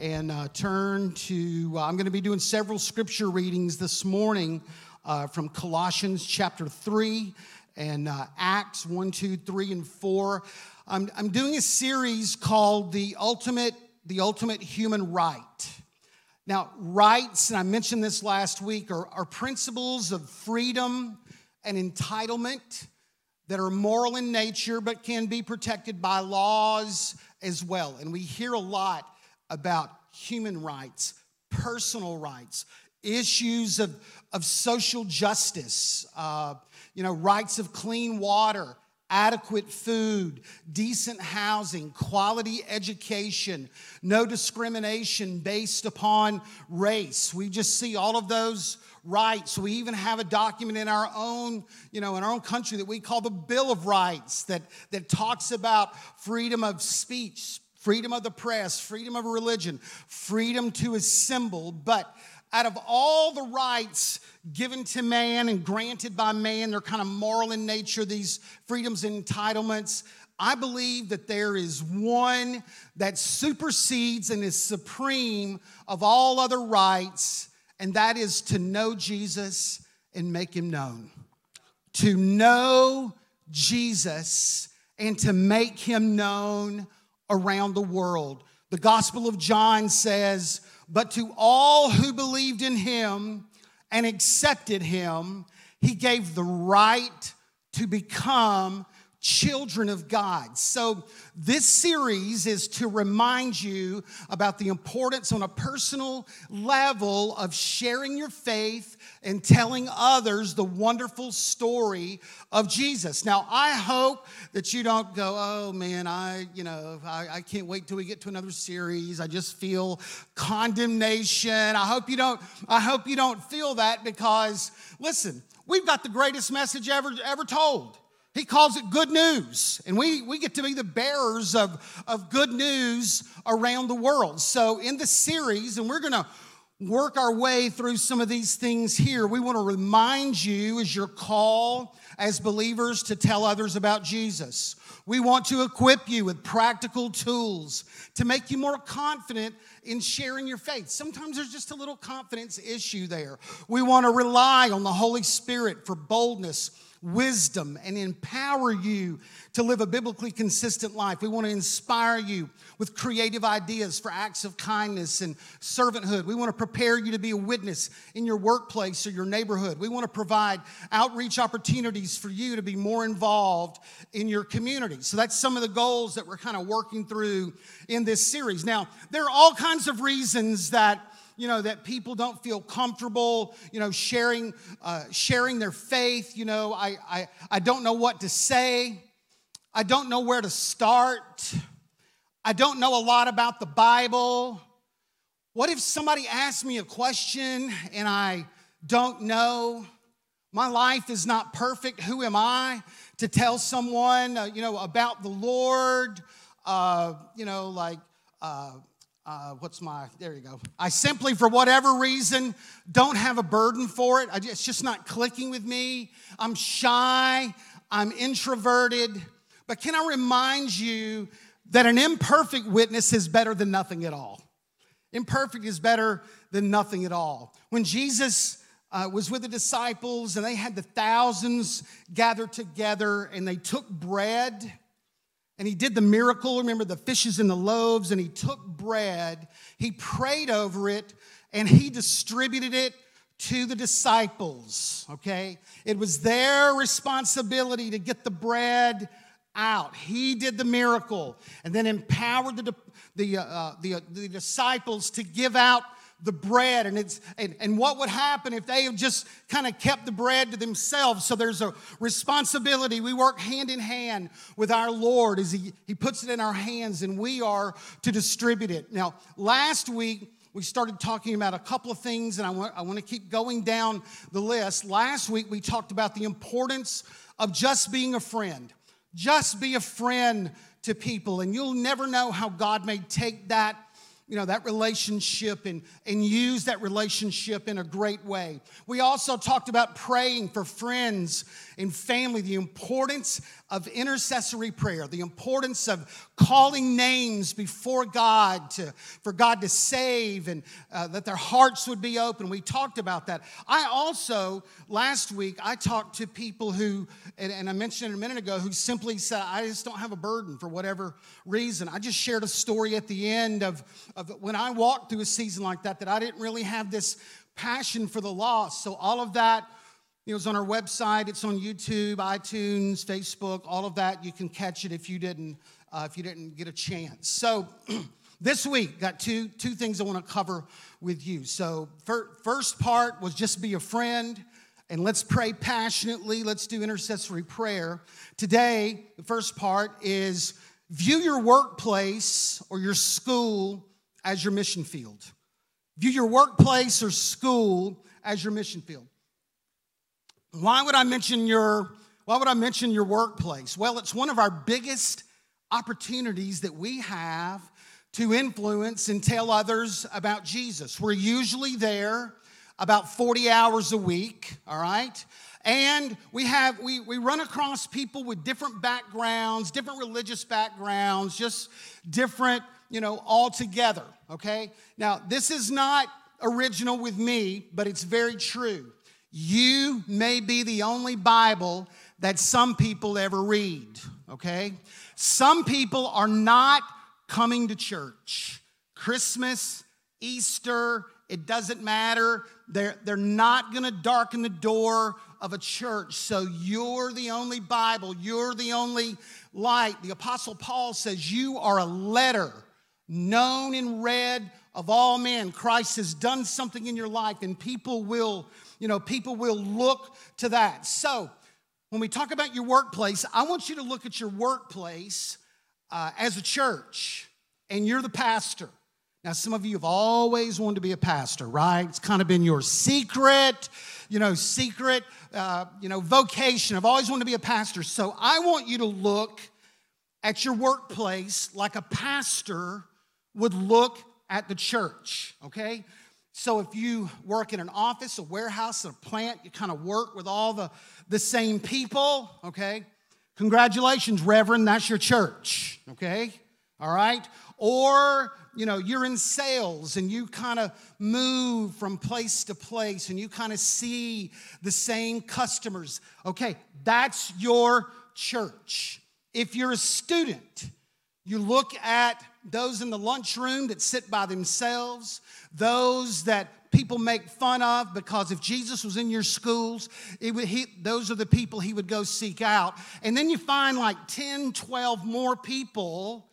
and uh, turn to, uh, I'm going to be doing several scripture readings this morning uh, from Colossians chapter 3 and uh, Acts 1, 2, 3, and 4. I'm, I'm doing a series called The Ultimate, the Ultimate Human Right. Now, rights, and I mentioned this last week, are, are principles of freedom and entitlement that are moral in nature but can be protected by laws as well. And we hear a lot about human rights, personal rights, issues of, of social justice, uh, you know, rights of clean water, adequate food, decent housing, quality education, no discrimination based upon race. We just see all of those rights. We even have a document in our own, you know, in our own country that we call the Bill of Rights that, that talks about freedom of speech, freedom of the press, freedom of religion, freedom to assemble. But out of all the rights given to man and granted by man, they're kind of moral in nature, these freedoms and entitlements. I believe that there is one that supersedes and is supreme of all other rights, and that is to know Jesus and make him known. To know Jesus and to make him known around the world. The Gospel of John says, But to all who believed in him and accepted him, he gave the right to become children of God. So, this series is to remind you about the importance on a personal level of sharing your faith and telling others the wonderful story of Jesus. Now, I hope that you don't go, oh man, I, you know, I, I can't wait till we get to another series. I just feel condemnation. I hope you don't, I hope you don't feel that because listen, we've got the greatest message ever ever told. He calls it good news. And we, we get to be the bearers of, of good news around the world. So, in the series, and we're going to work our way through some of these things here, we want to remind you as your call as believers to tell others about Jesus. We want to equip you with practical tools to make you more confident in sharing your faith. Sometimes there's just a little confidence issue there. We want to rely on the Holy Spirit for boldness wisdom and empower you to live a biblically consistent life. We want to inspire you with creative ideas for acts of kindness and servanthood. We want to prepare you to be a witness in your workplace or your neighborhood. We want to provide outreach opportunities for you to be more involved in your community. So that's some of the goals that we're kind of working through in this series. Now, there are all kinds of reasons that you know, that people don't feel comfortable, you know, sharing, uh, sharing their faith. You know, I, I, I don't know what to say. I don't know where to start. I don't know a lot about the Bible. What if somebody asks me a question and I don't know? My life is not perfect. Who am I to tell someone, uh, you know, about the Lord? Uh, you know, like, uh, uh, what's my, there you go. I simply, for whatever reason, don't have a burden for it. I, it's just not clicking with me. I'm shy, I'm introverted. But can I remind you that an imperfect witness is better than nothing at all? Imperfect is better than nothing at all. When Jesus uh, was with the disciples and they had the thousands gathered together and they took bread and he did the miracle. Remember the fishes and the loaves, and he took bread, he prayed over it, and he distributed it to the disciples. Okay? It was their responsibility to get the bread out. He did the miracle and then empowered the, the, uh, the, the disciples to give out the bread and it's and, and what would happen if they have just kind of kept the bread to themselves so there's a responsibility we work hand in hand with our lord as he, he puts it in our hands and we are to distribute it now last week we started talking about a couple of things, and I want, I want to keep going down the list. Last week, we talked about the importance of just being a friend. Just be a friend to people, and you'll never know how God may take that you know that relationship and, and use that relationship in a great way. We also talked about praying for friends and family the importance of intercessory prayer the importance of calling names before god to, for god to save and uh, that their hearts would be open. We talked about that. I also last week i talked to people who and, and i mentioned it a minute ago who simply said i just don't have a burden for whatever reason. I just shared a story at the end of of when I walked through a season like that, that I didn't really have this passion for the lost. So all of that, know, is on our website. It's on YouTube, iTunes, Facebook, all of that. You can catch it if you didn't uh, if you didn't get a chance. So. this week got two two things i want to cover with you so first part was just be a friend and let's pray passionately let's do intercessory prayer today the first part is view your workplace or your school as your mission field. View your workplace or school as your mission field. Why would I mention your why would I mention your workplace? Well, it's one of our biggest opportunities that we have to influence and tell others about Jesus. We're usually there about 40 hours a week, all right? And we have we, we run across people with different backgrounds, different religious backgrounds, just different you know, all together, okay? Now, this is not original with me, but it's very true. You may be the only Bible that some people ever read, okay? Some people are not coming to church. Christmas, Easter, it doesn't matter. They're, they're not gonna darken the door of a church. So you're the only Bible, you're the only light. The Apostle Paul says you are a letter known and read of all men. Christ has done something in your life, and people will, you know, people will look to that. So, when we talk about your workplace, I want you to look at your workplace uh, as a church, and you're the pastor. Now, some of you have always wanted to be a pastor, right? It's kind of been your secret, you know, secret, uh, you know, vocation. I've always wanted to be a pastor. So I want you to look at your workplace like a pastor would look at the church, okay? So if you work in an office, a warehouse, a plant, you kind of work with all the, the same people, okay? Congratulations, Reverend, that's your church, okay? All right? Or, you know, you're in sales and you kind of move from place to place and you kind of see the same customers. Okay, that's your church. If you're a student, you look at those in the lunchroom that sit by themselves, those that people make fun of because if Jesus was in your schools, would, he, those are the people he would go seek out. And then you find like 10, 12 more people,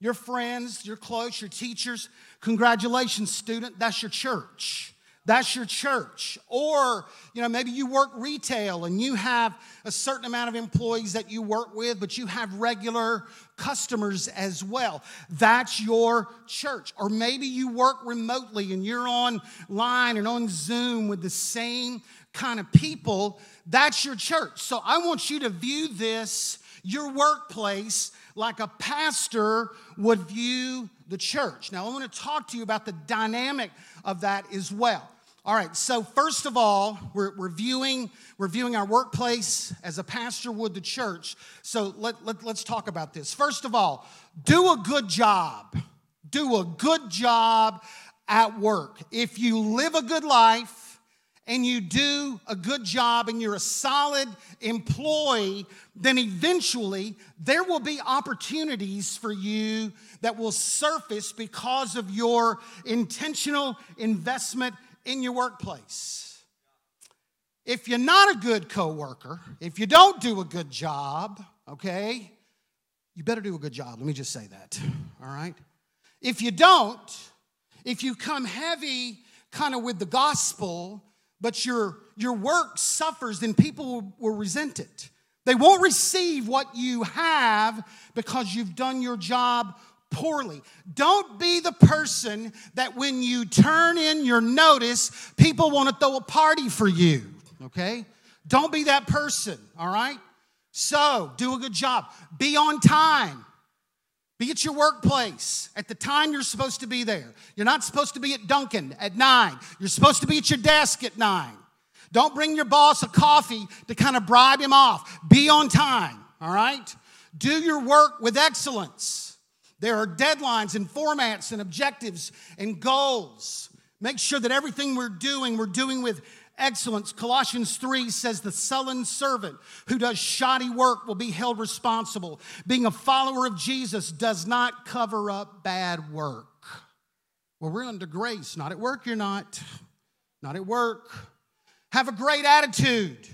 your friends, your close, your teachers. Congratulations, student, that's your church. That's your church. Or, you know, maybe you work retail and you have a certain amount of employees that you work with, but you have regular customers as well. That's your church. Or maybe you work remotely and you're online and on Zoom with the same kind of people. That's your church. So I want you to view this, your workplace, like a pastor would view the church. Now, I want to talk to you about the dynamic of that as well. All right, so first of all, we're reviewing, reviewing our workplace as a pastor would the church. So let, let, let's talk about this. First of all, do a good job. Do a good job at work. If you live a good life and you do a good job and you're a solid employee, then eventually there will be opportunities for you that will surface because of your intentional investment in your workplace. If you're not a good coworker, if you don't do a good job, okay, you better do a good job. Let me just say that. All right? If you don't, if you come heavy kind of with the gospel, but your your work suffers, then people will, will resent it. They won't receive what you have because you've done your job poorly. Don't be the person that when you turn in your notice, people want to throw a party for you, okay? Don't be that person, all right? So, do a good job. Be on time. Be at your workplace at the time you're supposed to be there. You're not supposed to be at Dunkin' at nine. You're supposed to be at your desk at nine. Don't bring your boss a coffee to kind of bribe him off. Be on time, all right? Do your work with excellence. There are deadlines and formats and objectives and goals. Make sure that everything we're doing, we're doing with excellence. Colossians 3 says the sullen servant who does shoddy work will be held responsible. Being a follower of Jesus does not cover up bad work. Well, we're under grace. Not at work, you're not. Not at work. Have a great attitude.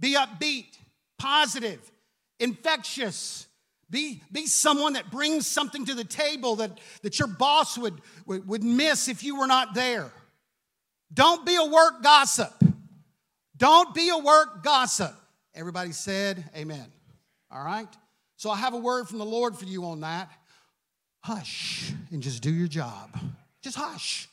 Be upbeat, positive, infectious. Be, be someone that brings something to the table that, that your boss would, would, would miss if you were not there. Don't be a work gossip. Don't be a work gossip. Everybody said amen. All right? So I have a word from the Lord for you on that. Hush and just do your job. Just hush.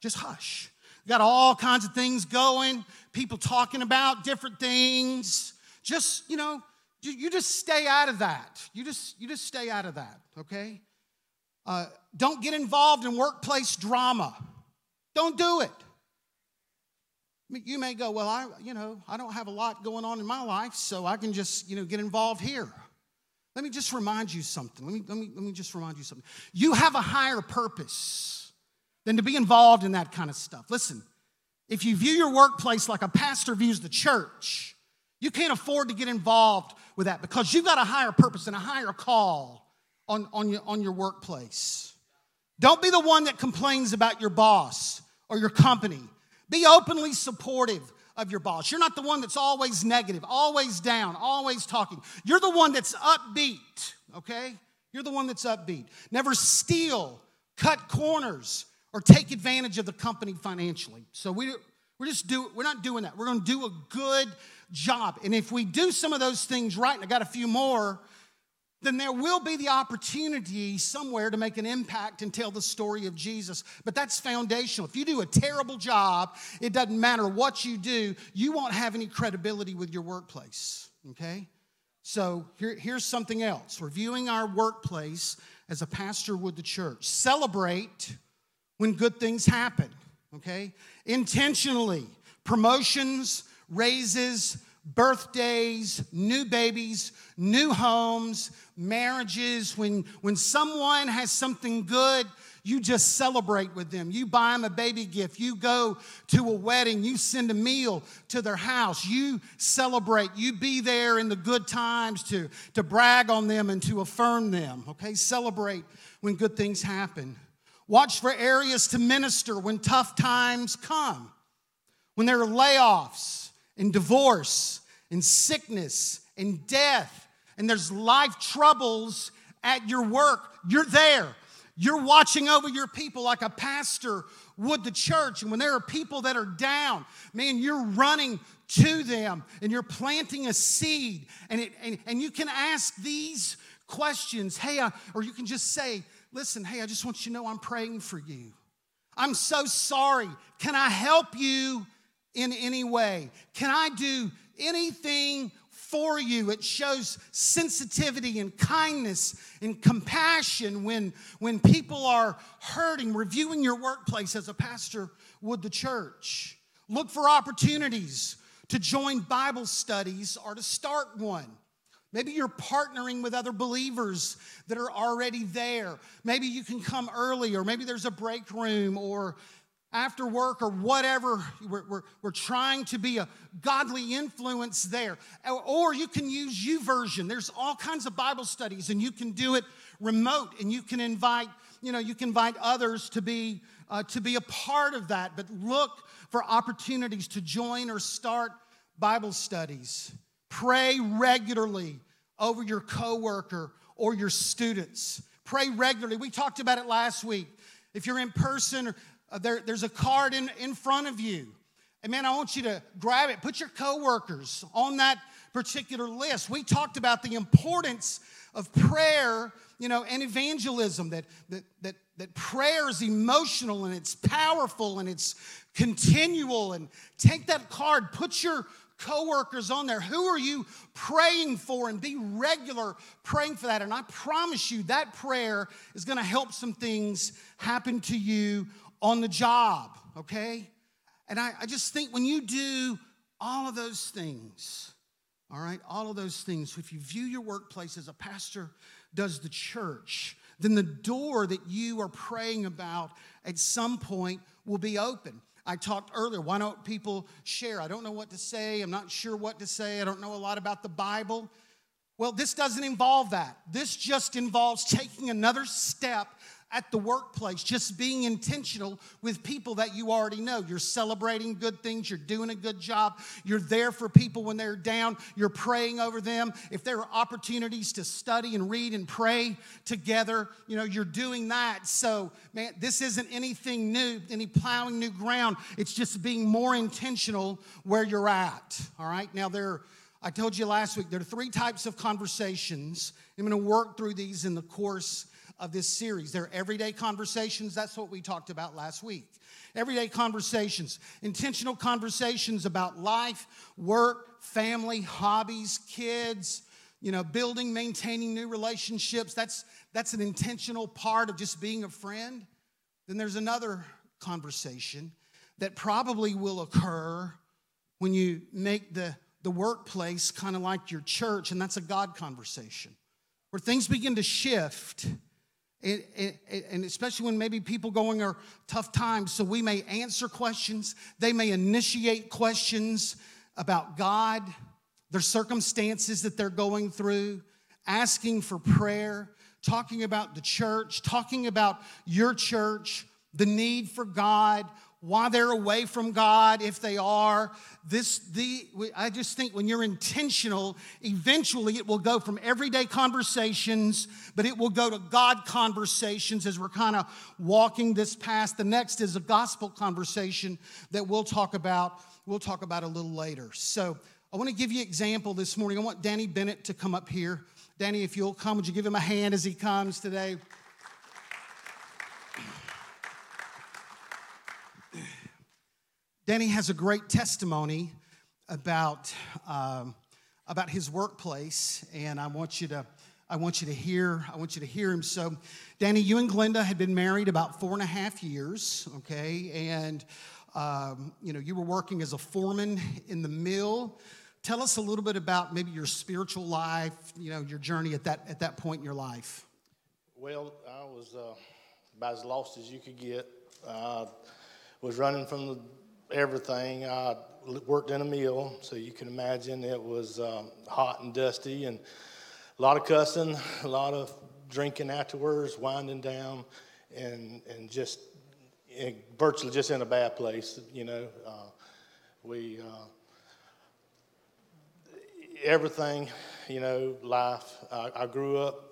Just hush. got all kinds of things going, people talking about different things. Just, you know, you, you just stay out of that. You just, you just stay out of that, okay? Uh, don't get involved in workplace drama. Don't do it. You may go, well, I, you know, I don't have a lot going on in my life, so I can just, you know, get involved here. Let me just remind you something. Let me, let me, let me just remind you something. You have a higher purpose than to be involved in that kind of stuff. Listen, if you view your workplace like a pastor views the church, you can't afford to get involved with that because you've got a higher purpose and a higher call on, on, your, on your workplace. Don't be the one that complains about your boss or your company be openly supportive of your boss. You're not the one that's always negative, always down, always talking. You're the one that's upbeat, okay? You're the one that's upbeat. Never steal, cut corners, or take advantage of the company financially. So we, we're just do, we're not doing that. We're going to do a good job. And if we do some of those things right, and I got a few more, then there will be the opportunity somewhere to make an impact and tell the story of Jesus. But that's foundational. If you do a terrible job, it doesn't matter what you do, you won't have any credibility with your workplace. Okay? So here, here's something else. Reviewing our workplace as a pastor would the church. Celebrate when good things happen. Okay? Intentionally. Promotions, raises, birthdays, new babies, new homes, marriages. When, when someone has something good, you just celebrate with them. You buy them a baby gift. You go to a wedding. You send a meal to their house. You celebrate. You be there in the good times to, to brag on them and to affirm them. Okay? Celebrate when good things happen. Watch for areas to minister when tough times come, when there are layoffs and divorce and sickness and death, and there's life troubles at your work, you're there. You're watching over your people like a pastor would the church. And when there are people that are down, man, you're running to them and you're planting a seed. And, it, and, and you can ask these questions. Hey, uh, or you can just say, listen, hey, I just want you to know I'm praying for you. I'm so sorry. Can I help you in any way? Can I do anything for you? It shows sensitivity and kindness and compassion when, when people are hurting, reviewing your workplace as a pastor would the church. Look for opportunities to join Bible studies or to start one. Maybe you're partnering with other believers that are already there. Maybe you can come early, or maybe there's a break room, or after work or whatever. We're, we're, we're, trying to be a godly influence there. Or you can use YouVersion. There's all kinds of Bible studies, and you can do it remote, and you can invite, you know, you can invite others to be uh, to be a part of that. But look for opportunities to join or start Bible studies. Pray regularly over your coworker or your students. Pray regularly. We talked about it last week. If you're in person uh, there, there's a card in, in front of you. And man, I want you to grab it. Put your coworkers on that particular list. We talked about the importance of prayer, you know, and evangelism, that, that, that, that prayer is emotional and it's powerful and it's continual. And take that card, put your coworkers on there. Who are you praying for? And be regular praying for that. And I promise you, that prayer is going to help some things happen to you on the job, okay? And I, I just think when you do all of those things, all right, all of those things, if you view your workplace as a pastor does the church, then the door that you are praying about at some point will be open. I talked earlier, why don't people share? I don't know what to say. I'm not sure what to say. I don't know a lot about the Bible. Well, this doesn't involve that. This just involves taking another step at the workplace, just being intentional with people that you already know. You're celebrating good things, you're doing a good job, you're there for people when they're down, you're praying over them. If there are opportunities to study and read and pray together, you know, you're doing that. So, man, this isn't anything new, any plowing new ground. It's just being more intentional where you're at. All right? Now, there I told you last week, there are three types of conversations. I'm going to work through these in the course of this series. They're everyday conversations. That's what we talked about last week. Everyday conversations, intentional conversations about life, work, family, hobbies, kids, you know, building, maintaining new relationships. That's, that's an intentional part of just being a friend. Then there's another conversation that probably will occur when you make the, the workplace kind of like your church, and that's a God conversation where things begin to shift and especially when maybe people going are tough times. So we may answer questions. They may initiate questions about god their circumstances that they're going through asking for prayer talking about the church talking about your church the need for god why they're away from God if they are. This the I just think when you're intentional, eventually it will go from everyday conversations, but it will go to God conversations as we're kind of walking this path. The next is a gospel conversation that we'll talk about. We'll talk about a little later. So I want to give you an example this morning. I want Danny Bennett to come up here. Danny, if you'll come, would you give him a hand as he comes today? Danny has a great testimony about, um, about his workplace, and I want you to I want you to hear I want you to hear him. So, Danny, you and Glenda had been married about four and a half years, okay, and um, you know you were working as a foreman in the mill. Tell us a little bit about maybe your spiritual life, you know, your journey at that at that point in your life. Well, I was uh, about as lost as you could get. Was running from the everything. I worked in a mill, so you can imagine it was um, hot and dusty and a lot of cussing, a lot of drinking afterwards, winding down, and, and just and virtually just in a bad place, you know. Uh, we, uh, everything, you know, life. I, I grew up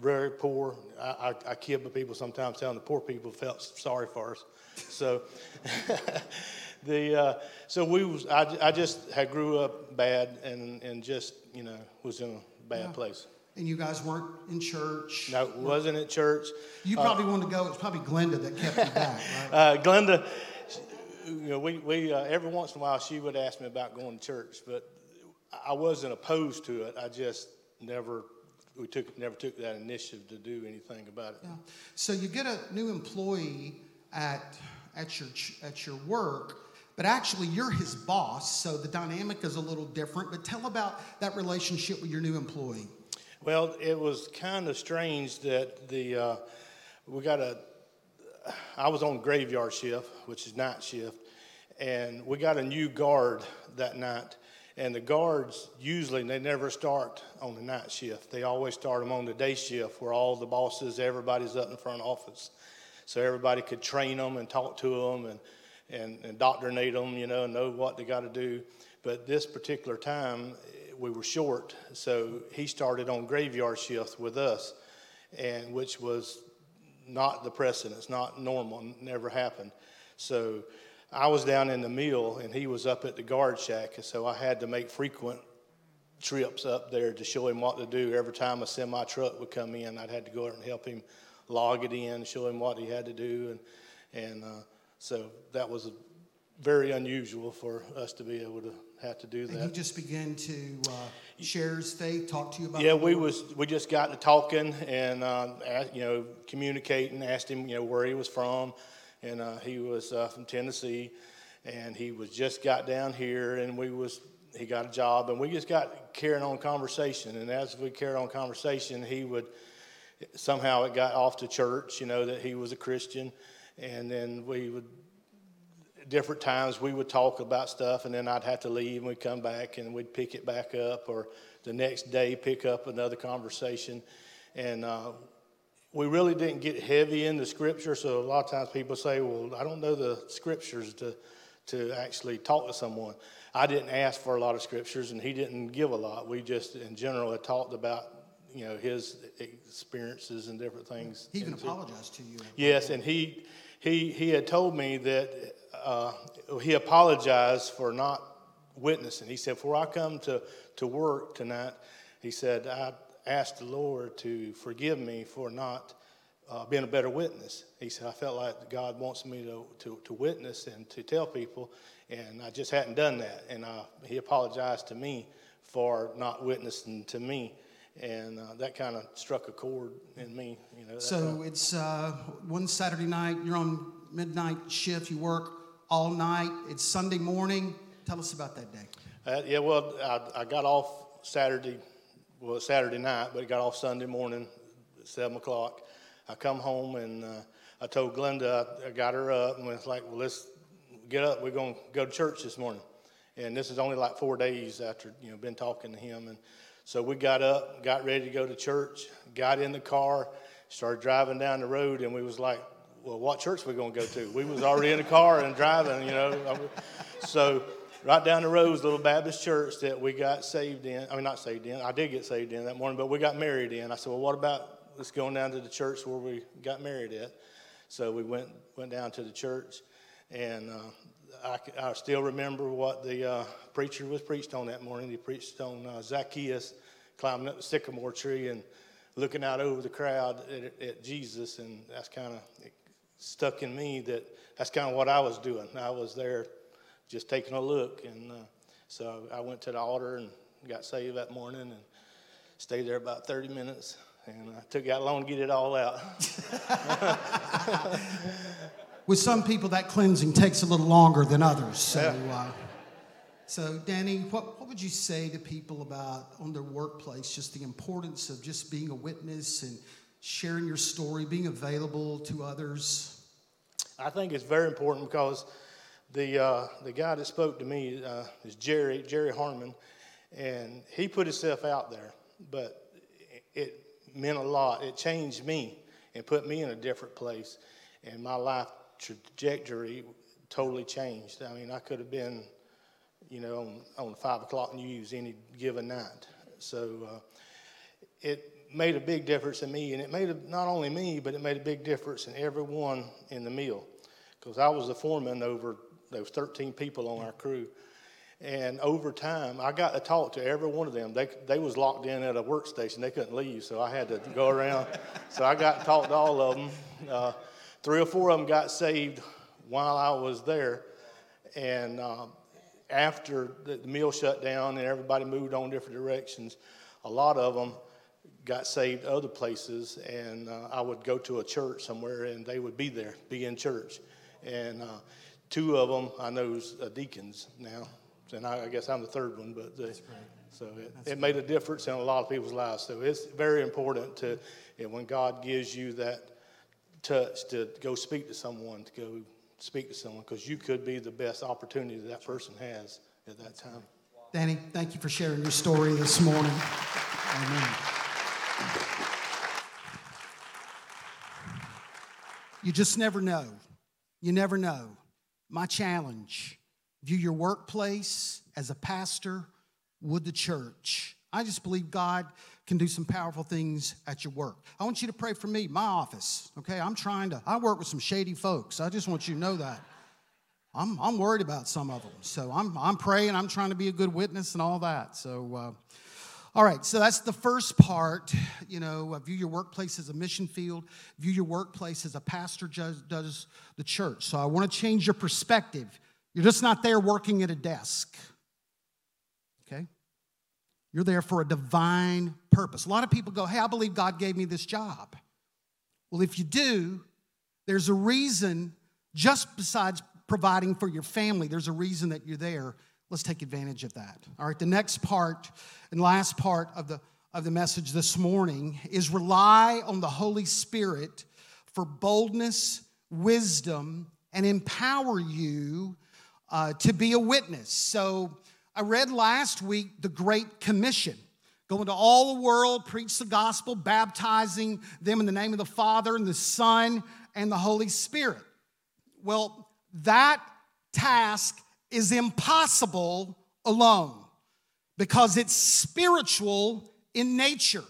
very poor. I, I, I kid the people sometimes telling the poor people felt sorry for us. So the uh, so we was I, I just had grew up bad and and just you know was in a bad yeah. place. And you guys weren't in church. No, wasn't at church. You probably uh, wanted to go. It was probably Glenda that kept you back, right? Uh, Glenda, you know, we we uh, every once in a while she would ask me about going to church, but I wasn't opposed to it. I just never we took never took that initiative to do anything about it. Yeah. So you get a new employee at at your at your work but actually you're his boss, so the dynamic is a little different. But tell about that relationship with your new employee. Well, it was kind of strange that the uh, we got a. I was on graveyard shift, which is night shift, and we got a new guard that night. And the guards usually they never start on the night shift. They always start them on the day shift, where all the bosses, everybody's up in front office, so everybody could train them and talk to them and and, and doctrinate them, you know, know what they got to do. But this particular time, we were short, so he started on graveyard shift with us, and which was not the precedence, not normal, never happened. So I was down in the mill, and he was up at the guard shack, so I had to make frequent trips up there to show him what to do. Every time a semi truck would come in, I'd had to go out and help him log it in, show him what he had to do, and and uh, so that was very unusual for us to be able to have to do that. And he just began to uh, share his faith, talk to you about Yeah, we was we just got to talking and uh, asked, you know communicating. Asked him you know where he was from, and uh, he was uh, from Tennessee, and he was just got down here, and we was he got a job, and we just got carrying on conversation. And as we carried on conversation, he would somehow it got off to church, you know that he was a Christian, and then we would different times we would talk about stuff and then I'd have to leave and we'd come back and we'd pick it back up or the next day pick up another conversation. And uh, we really didn't get heavy in the scripture. So a lot of times people say, well, I don't know the scriptures to, to actually talk to someone. I didn't ask for a lot of scriptures and he didn't give a lot. We just in general had talked about, you know, his experiences and different things. He even apologized to you. Yes, and he, he, he had told me that uh, he apologized for not witnessing. He said, Before I come to, to work tonight, he said, I asked the Lord to forgive me for not uh, being a better witness. He said, I felt like God wants me to, to, to witness and to tell people, and I just hadn't done that. And uh, he apologized to me for not witnessing to me. And uh, that kind of struck a chord in me, you know. So it's uh, one Saturday night, you're on midnight shift, you work all night, it's Sunday morning. Tell us about that day. Uh, yeah, well, I, I got off Saturday, well, Saturday night, but I got off Sunday morning at 7 o'clock. I come home and uh, I told Glenda, I, I got her up and was like, well, let's get up. We're going to go to church this morning. And this is only like four days after, you know, been talking to him. And so we got up, got ready to go to church, got in the car, started driving down the road, and we was like, well, what church are we going to go to? We was already in the car and driving, you know. So right down the road was a little Baptist church that we got saved in. I mean, not saved in. I did get saved in that morning, but we got married in. I said, well, what about let's go down to the church where we got married at? So we went went down to the church, and uh, I, I still remember what the uh, preacher was preached on that morning. He preached on uh, Zacchaeus climbing up the sycamore tree and looking out over the crowd at, at Jesus, and that's kind of stuck in me that that's kind of what I was doing. I was there just taking a look. And uh, so I went to the altar and got saved that morning and stayed there about 30 minutes. And I took that long to get it all out. With some people, that cleansing takes a little longer than others. So, Yeah. uh, so Danny, what, what would you say to people about on their workplace, just the importance of just being a witness and sharing your story, being available to others? I think it's very important because the uh, the guy that spoke to me uh, is Jerry Jerry Harmon, and he put himself out there, but it meant a lot. It changed me and put me in a different place, and my life trajectory totally changed. I mean, I could have been, you know, on, on five o'clock news any given night. So uh, it made a big difference in me, and it made a, not only me, but it made a big difference in everyone in the mill, because I was the foreman over those 13 people on our crew, and over time, I got to talk to every one of them. They they was locked in at a workstation; they couldn't leave, so I had to go around. so I got to talk to all of them. Uh, three or four of them got saved while I was there, and um, after the, the mill shut down and everybody moved on different directions, a lot of them got saved other places, and uh, I would go to a church somewhere, and they would be there, be in church, and uh, two of them I know is uh, deacons now, and I, I guess I'm the third one, but so it, it made a difference in a lot of people's lives. So it's very important to, and when God gives you that touch to go speak to someone, to go speak to someone, because you could be the best opportunity that person has at that time. Danny, thank you for sharing your story this morning. Amen. You just never know. You never know. My challenge view your workplace as a pastor would the church. I just believe God can do some powerful things at your work. I want you to pray for me, my office. Okay, I'm trying to, I work with some shady folks. I just want you to know that. I'm, I'm worried about some of them. So I'm, I'm praying, I'm trying to be a good witness and all that. So, uh, All right, so that's the first part. You know, uh, view your workplace as a mission field, view your workplace as a pastor does, does the church. So I want to change your perspective. You're just not there working at a desk, okay? You're there for a divine purpose. A lot of people go, Hey, I believe God gave me this job. Well, if you do, there's a reason, just besides providing for your family, there's a reason that you're there Let's take advantage of that. All right, the next part and last part of the, of the message this morning is rely on the Holy Spirit for boldness, wisdom, and empower you uh, to be a witness. So I read last week the Great Commission. Go into all the world, preach the gospel, baptizing them in the name of the Father and the Son and the Holy Spirit. Well, that task is impossible alone because it's spiritual in nature.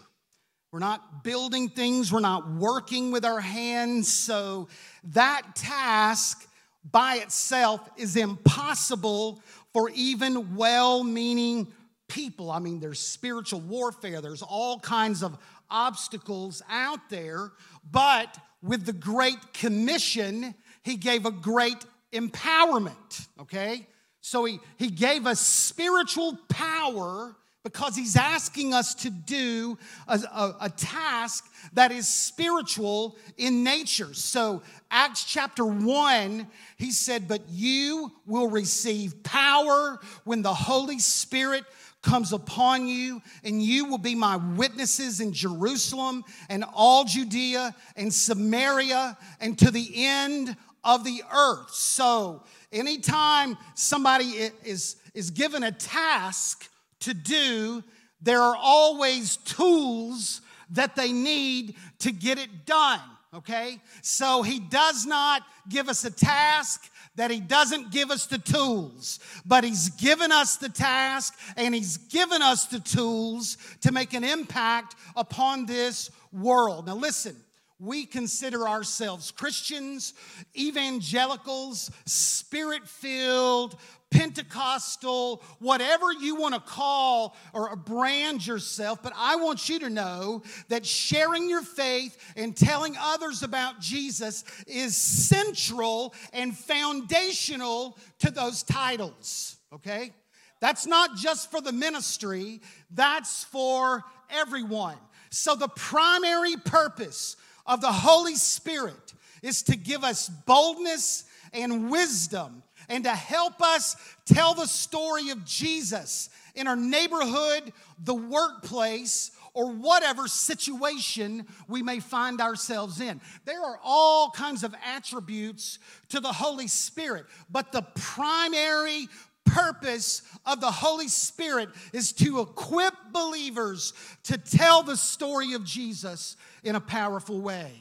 We're not building things, we're not working with our hands. So that task by itself is impossible for even well meaning people. I mean, there's spiritual warfare, there's all kinds of obstacles out there. But with the Great Commission, he gave a great empowerment, okay? So he, he gave us spiritual power because he's asking us to do a, a, a, task that is spiritual in nature. So, Acts chapter 1, he said, But you will receive power when the Holy Spirit comes upon you, and you will be my witnesses in Jerusalem and all Judea and Samaria and to the end of the earth. So, anytime somebody is, is given a task to do, there are always tools that they need to get it done, okay? So, he does not give us a task that he doesn't give us the tools, but he's given us the task and he's given us the tools to make an impact upon this world. Now, listen, we consider ourselves Christians, evangelicals, spirit filled, Pentecostal, whatever you want to call or brand yourself, but I want you to know that sharing your faith and telling others about Jesus is central and foundational to those titles, okay? That's not just for the ministry, that's for everyone. So, the primary purpose of the Holy Spirit is to give us boldness and wisdom and to help us tell the story of Jesus in our neighborhood, the workplace, or whatever situation we may find ourselves in. There are all kinds of attributes to the Holy Spirit, but the primary purpose of the Holy Spirit is to equip believers to tell the story of Jesus in a powerful way.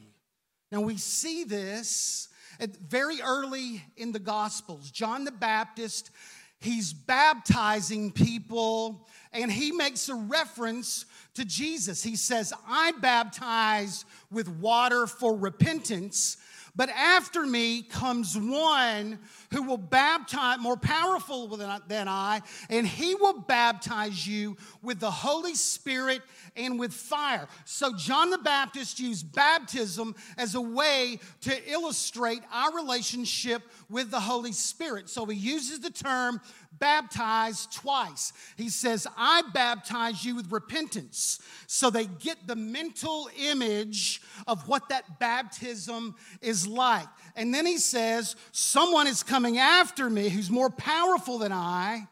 Now, we see this very early in the Gospels. John the Baptist, he's baptizing people, and he makes a reference to Jesus. He says, I baptize with water for repentance but after me comes one who will baptize, more powerful than I, and he will baptize you with the Holy Spirit and with fire. So, John the Baptist used baptism as a way to illustrate our relationship with the Holy Spirit. So, he uses the term baptized twice. He says, I baptize you with repentance. So they get the mental image of what that baptism is like. And then he says, Someone is coming after me who's more powerful than I,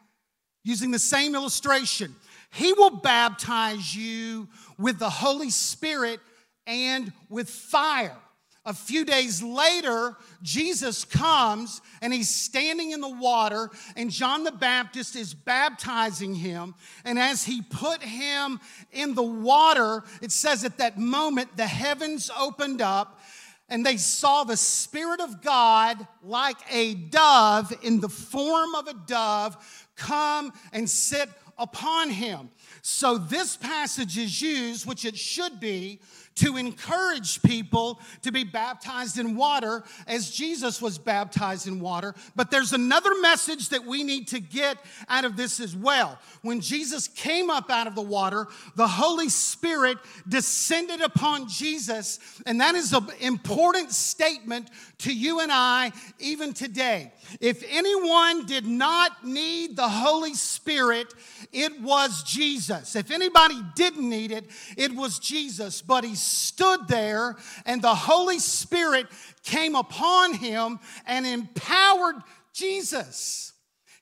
using the same illustration. He will baptize you with the Holy Spirit and with fire. A few days later, Jesus comes and he's standing in the water, and John the Baptist is baptizing him. And as he put him in the water, it says at that moment the heavens opened up and they saw the Spirit of God like a dove in the form of a dove come and sit upon him. So this passage is used, which it should be, to encourage people to be baptized in water as Jesus was baptized in water. But there's another message that we need to get out of this as well. When Jesus came up out of the water, the Holy Spirit descended upon Jesus, and that is an important statement to you and I even today. If anyone did not need the Holy Spirit, it was Jesus. If anybody didn't need it, it was Jesus. But he stood there, and the Holy Spirit came upon him and empowered Jesus.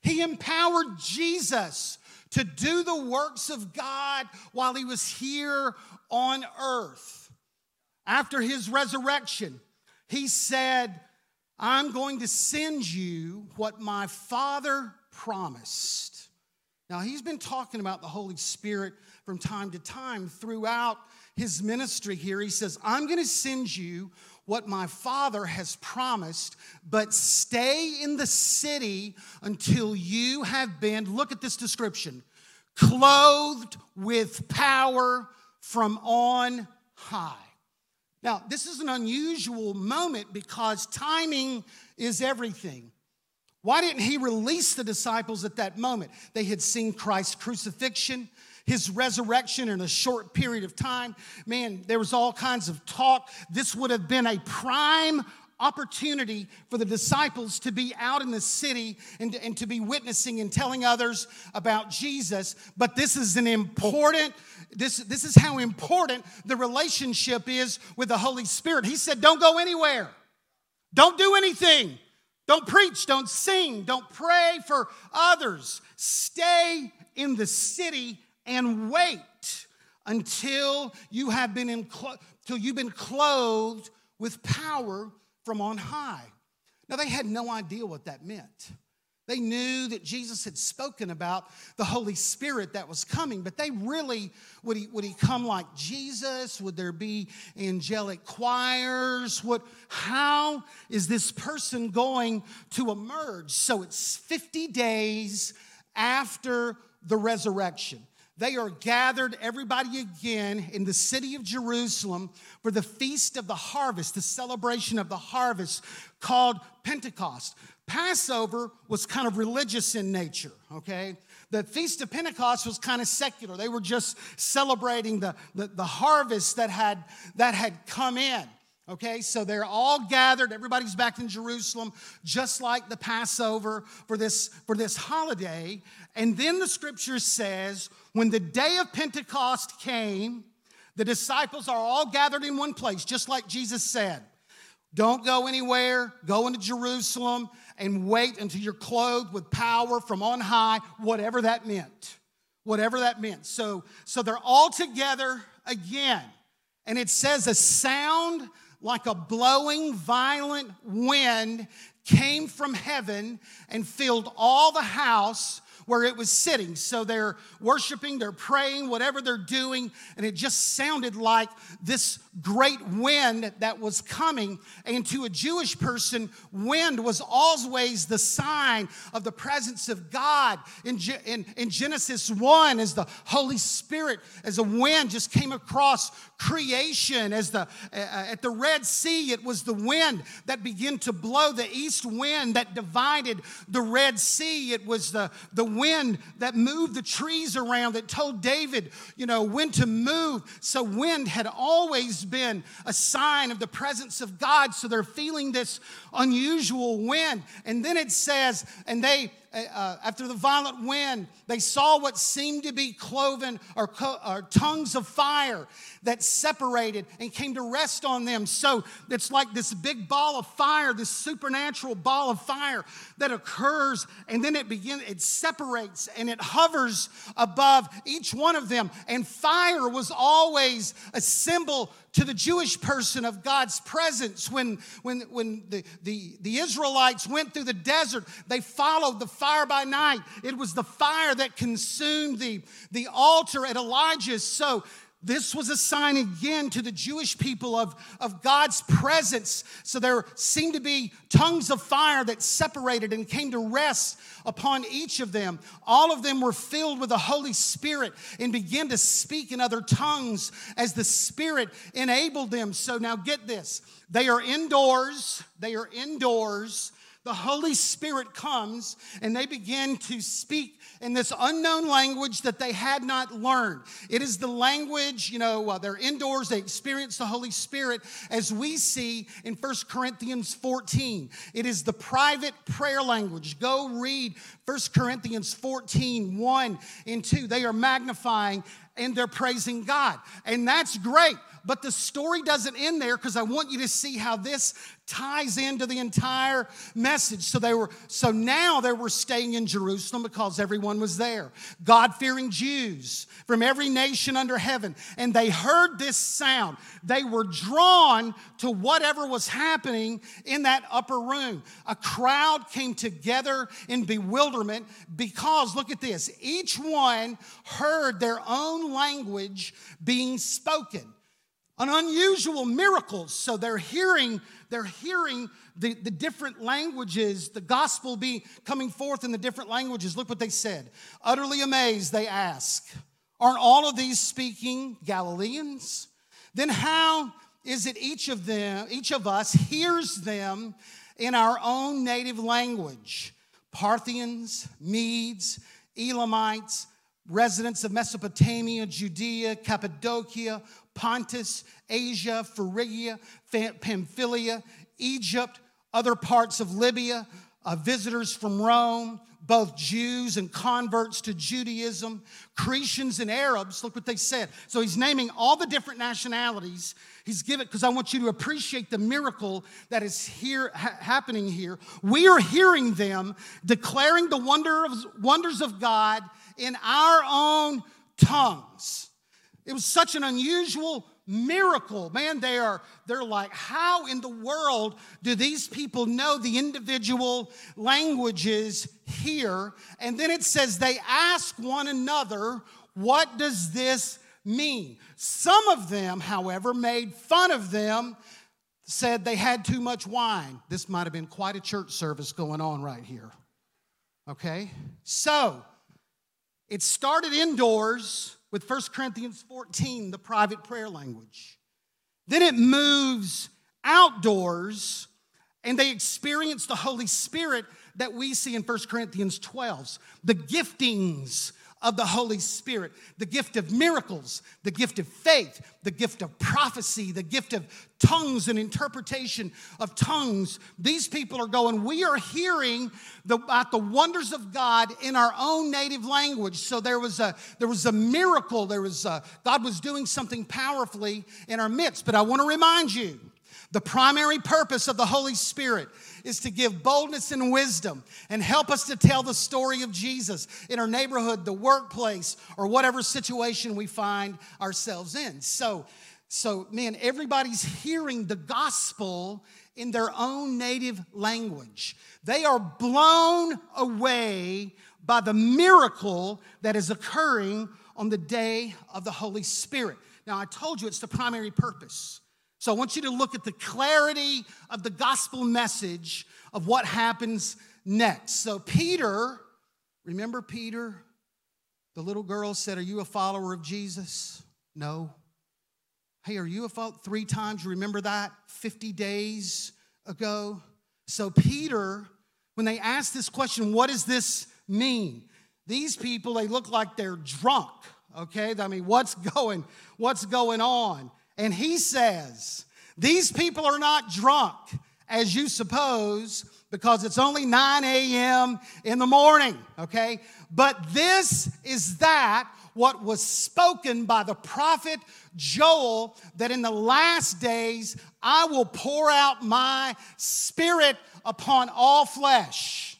He empowered Jesus to do the works of God while he was here on earth. After his resurrection, he said, I'm going to send you what my Father promised. Now, he's been talking about the Holy Spirit from time to time throughout his ministry here. He says, I'm going to send you what my Father has promised, but stay in the city until you have been, look at this description, clothed with power from on high. Now, this is an unusual moment because timing is everything. Why didn't he release the disciples at that moment? They had seen Christ's crucifixion, his resurrection in a short period of time. Man, there was all kinds of talk. This would have been a prime opportunity for the disciples to be out in the city and, and to be witnessing and telling others about Jesus. But this is an important, this, this is how important the relationship is with the Holy Spirit. He said, Don't go anywhere, don't do anything. Don't preach, don't sing, don't pray for others. Stay in the city and wait until you have been in, till you've been clothed with power from on high. Now they had no idea what that meant. They knew that Jesus had spoken about the Holy Spirit that was coming, but they really, would he, would he come like Jesus? Would there be angelic choirs? What, how is this person going to emerge? So it's 50 days after the resurrection. They are gathered, everybody again, in the city of Jerusalem for the feast of the harvest, the celebration of the harvest called Pentecost. Passover was kind of religious in nature, okay? The Feast of Pentecost was kind of secular. They were just celebrating the, the, the harvest that had, that had come in. Okay, so they're all gathered. Everybody's back in Jerusalem, just like the Passover for this, for this holiday. And then the scripture says, when the day of Pentecost came, the disciples are all gathered in one place, just like Jesus said. Don't go anywhere, go into Jerusalem and wait until you're clothed with power from on high, whatever that meant. Whatever that meant. So, so they're all together again. And it says a sound like a blowing violent wind came from heaven and filled all the house where it was sitting. So they're worshiping, they're praying, whatever they're doing, and it just sounded like this great wind that was coming. And to a Jewish person, wind was always the sign of the presence of God. In, in, in Genesis 1, as the Holy Spirit, as a wind just came across creation, as the, uh, at the Red Sea, it was the wind that began to blow, the east wind that divided the Red Sea. It was the, the wind that moved the trees around, that told David, you know, when to move. So wind had always been a sign of the presence of God. So they're feeling this unusual wind. And then it says, and they, uh, uh, after the violent wind, they saw what seemed to be cloven or, co- or, tongues of fire that separated and came to rest on them. So it's like this big ball of fire, this supernatural ball of fire that occurs, and then it begins, it separates and it hovers above each one of them. And fire was always a symbol to the Jewish person of God's presence. When, when, when the, the, the Israelites went through the desert, they followed the fire by night. It was the fire that consumed the, the altar at Elijah's. So this was a sign again to the Jewish people of, of God's presence. So there seemed to be tongues of fire that separated and came to rest upon each of them. All of them were filled with the Holy Spirit and began to speak in other tongues as the Spirit enabled them. So now get this they are indoors, they are indoors the Holy Spirit comes and they begin to speak in this unknown language that they had not learned. It is the language, you know, they're indoors, they experience the Holy Spirit as we see in First Corinthians 14. It is the private prayer language. Go read First Corinthians 14, 1 and 2. They are magnifying and they're praising God. And that's great. But the story doesn't end there because I want you to see how this ties into the entire message. So they were so now they were staying in Jerusalem because everyone was there. God-fearing Jews from every nation under heaven. And they heard this sound. They were drawn to whatever was happening in that upper room. A crowd came together in bewilderment because look at this. Each one heard their own language being spoken an unusual miracles so they're hearing they're hearing the, the different languages, the gospel be coming forth in the different languages. Look what they said. Utterly amazed, they ask, Aren't all of these speaking Galileans? Then how is it each of them, each of us hears them in our own native language? Parthians, Medes, Elamites, residents of Mesopotamia, Judea, Cappadocia, Pontus, Asia, Phrygia, Pamphylia, Egypt, other parts of Libya, uh, visitors from Rome, both Jews and converts to Judaism, Cretians and Arabs. Look what they said. So he's naming all the different nationalities. He's given because I want you to appreciate the miracle that is here ha- happening here. We are hearing them declaring the wonder of, wonders of God in our own tongues. It was such an unusual miracle. Man, they are they're like, how in the world do these people know the individual languages here? And then it says they ask one another, what does this mean? Some of them, however, made fun of them, said they had too much wine. This might have been quite a church service going on right here. Okay? So, it started indoors with 1 Corinthians 14, the private prayer language. Then it moves outdoors and they experience the Holy Spirit that we see in 1 Corinthians 12. The giftings of the Holy Spirit, the gift of miracles, the gift of faith, the gift of prophecy, the gift of tongues and interpretation of tongues. These people are going, we are hearing the, about the wonders of God in our own native language. So there was a, there was a miracle. There was a, God was doing something powerfully in our midst. But I want to remind you, the primary purpose of the Holy Spirit is to give boldness and wisdom and help us to tell the story of Jesus in our neighborhood, the workplace, or whatever situation we find ourselves in. So, so man, everybody's hearing the gospel in their own native language. They are blown away by the miracle that is occurring on the day of the Holy Spirit. Now, I told you it's the primary purpose. So I want you to look at the clarity of the gospel message of what happens next. So, Peter, remember Peter? The little girl said, Are you a follower of Jesus? No. Hey, are you a follower? Three times, remember that? 50 days ago. So, Peter, when they asked this question, what does this mean? These people, they look like they're drunk, okay? I mean, what's going, what's going on? And he says, These people are not drunk as you suppose because it's only 9 a.m. in the morning, okay? But this is that what was spoken by the prophet Joel that in the last days I will pour out my spirit upon all flesh.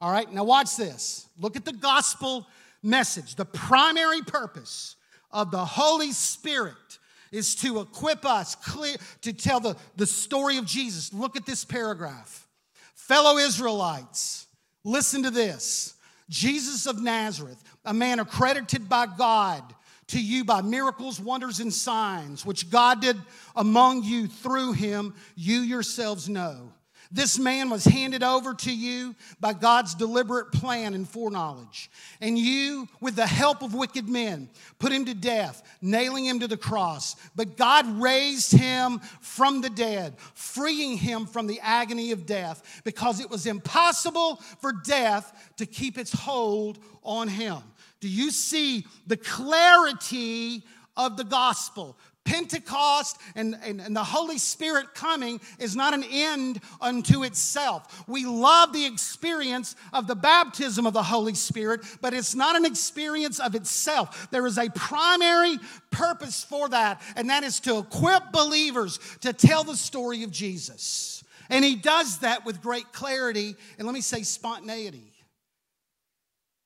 All right, now watch this. Look at the gospel message. The primary purpose of the Holy Spirit is to equip us clear to tell the, the story of Jesus. Look at this paragraph. Fellow Israelites, listen to this. Jesus of Nazareth, a man accredited by God to you by miracles, wonders, and signs, which God did among you through him, you yourselves know. This man was handed over to you by God's deliberate plan and foreknowledge. And you, with the help of wicked men, put him to death, nailing him to the cross. But God raised him from the dead, freeing him from the agony of death, because it was impossible for death to keep its hold on him. Do you see the clarity of the gospel? Pentecost and, and, and, the Holy Spirit coming is not an end unto itself. We love the experience of the baptism of the Holy Spirit, but it's not an experience of itself. There is a primary purpose for that, and that is to equip believers to tell the story of Jesus. And He does that with great clarity, and let me say spontaneity.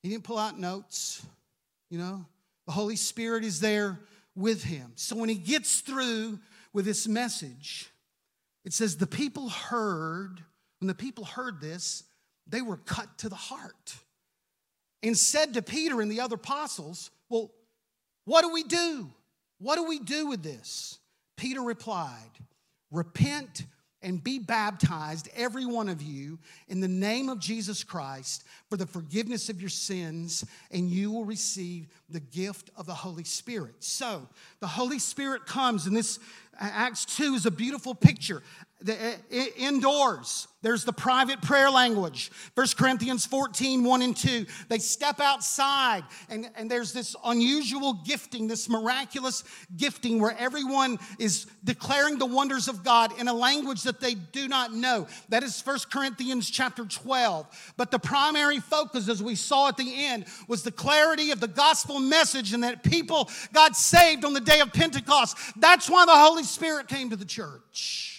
He didn't pull out notes, you know. The Holy Spirit is there with him. So when he gets through with this message, it says the people heard, when the people heard this, they were cut to the heart and said to Peter and the other apostles, Well, what do we do? What do we do with this? Peter replied, Repent and be baptized, every one of you, in the name of Jesus Christ for the forgiveness of your sins, and you will receive the gift of the Holy Spirit. So, the Holy Spirit comes, and this Acts 2 is a beautiful picture. The, uh, indoors, there's the private prayer language. 1 Corinthians 14, 1 and 2. They step outside, and, and there's this unusual gifting, this miraculous gifting where everyone is declaring the wonders of God in a language that they do not know. That is 1 Corinthians chapter 12. But the primary focus, as we saw at the end, was the clarity of the gospel message and that people got saved on the day of Pentecost. That's why the Holy Spirit came to the church.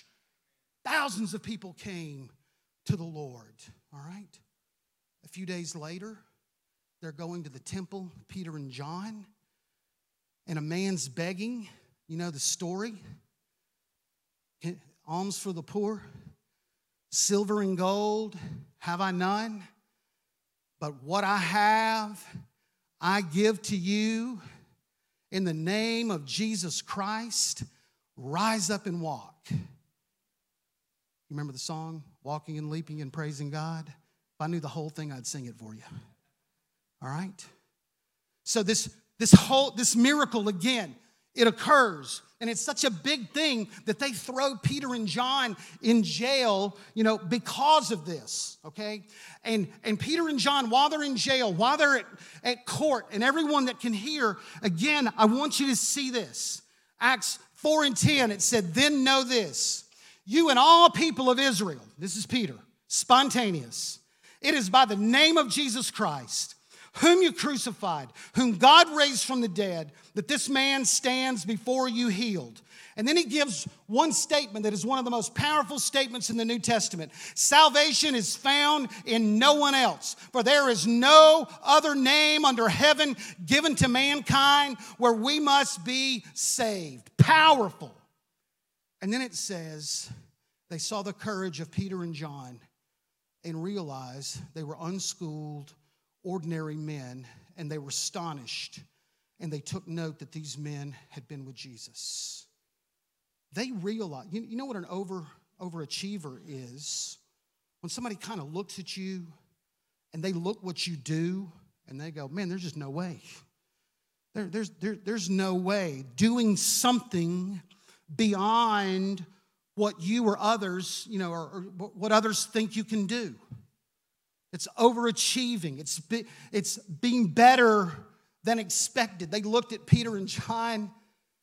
Thousands of people came to the Lord, all right? A few days later, they're going to the temple, Peter and John, and a man's begging. You know the story? Alms for the poor, silver and gold have I none, but what I have, I give to you in the name of Jesus Christ. Rise up and walk. You remember the song, Walking and Leaping and Praising God? If I knew the whole thing, I'd sing it for you. All right? So this, this whole, this miracle again, it occurs. And it's such a big thing that they throw Peter and John in jail, you know, because of this, okay? And, and Peter and John, while they're in jail, while they're at, at court, and everyone that can hear, again, I want you to see this. Acts 4 and 10, it said, Then know this you and all people of Israel, this is Peter, spontaneous. It is by the name of Jesus Christ, whom you crucified, whom God raised from the dead, that this man stands before you healed. And then he gives one statement that is one of the most powerful statements in the New Testament Salvation is found in no one else, for there is no other name under heaven given to mankind where we must be saved. Powerful. And then it says, they saw the courage of Peter and John and realized they were unschooled, ordinary men, and they were astonished. And they took note that these men had been with Jesus. They realized, you, you know what an over, overachiever is? When somebody kind of looks at you and they look what you do and they go, man, there's just no way. There, there's, there, there's no way doing something beyond what you or others, you know, or, or what others think you can do. It's overachieving. It's, be, it's being better than expected. They looked at Peter and John.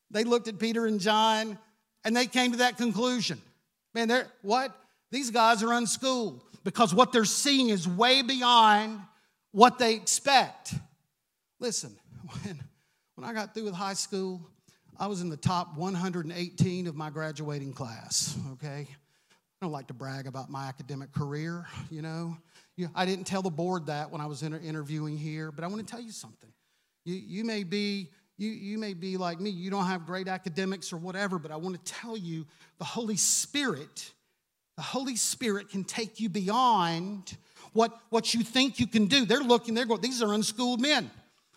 They looked at Peter and John, and they came to that conclusion. Man, they're what? These guys are unschooled because what they're seeing is way beyond what they expect. Listen, when, when I got through with high school, I was in the top 118 of my graduating class, okay? I don't like to brag about my academic career, you know. I didn't tell the board that when I was inter- interviewing here, but I want to tell you something. You, you, may be, you, you may be like me, you don't have great academics or whatever, but I want to tell you the Holy Spirit, the Holy Spirit can take you beyond what, what you think you can do. They're looking, they're going, these are unschooled men.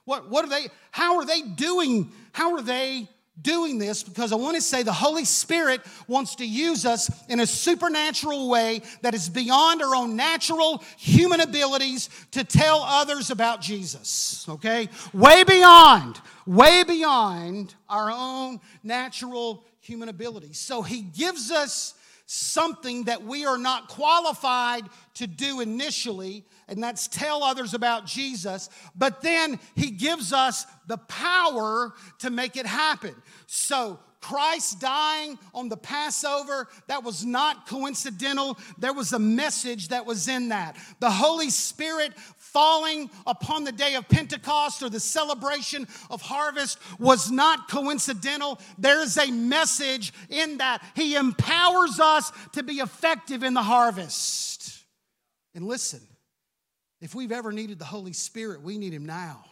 What, what are they, how are they doing, how are they doing this? Because I want to say the Holy Spirit wants to use us in a supernatural way that is beyond our own natural human abilities to tell others about Jesus, okay? Way beyond, way beyond our own natural human abilities. So he gives us something that we are not qualified to do initially, and that's tell others about Jesus. But then he gives us the power to make it happen. So, Christ dying on the Passover, that was not coincidental. There was a message that was in that. The Holy Spirit falling upon the day of Pentecost or the celebration of harvest was not coincidental. There is a message in that. He empowers us to be effective in the harvest. And listen, if we've ever needed the Holy Spirit, we need Him now.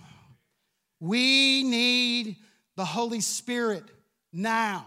We need the Holy Spirit now.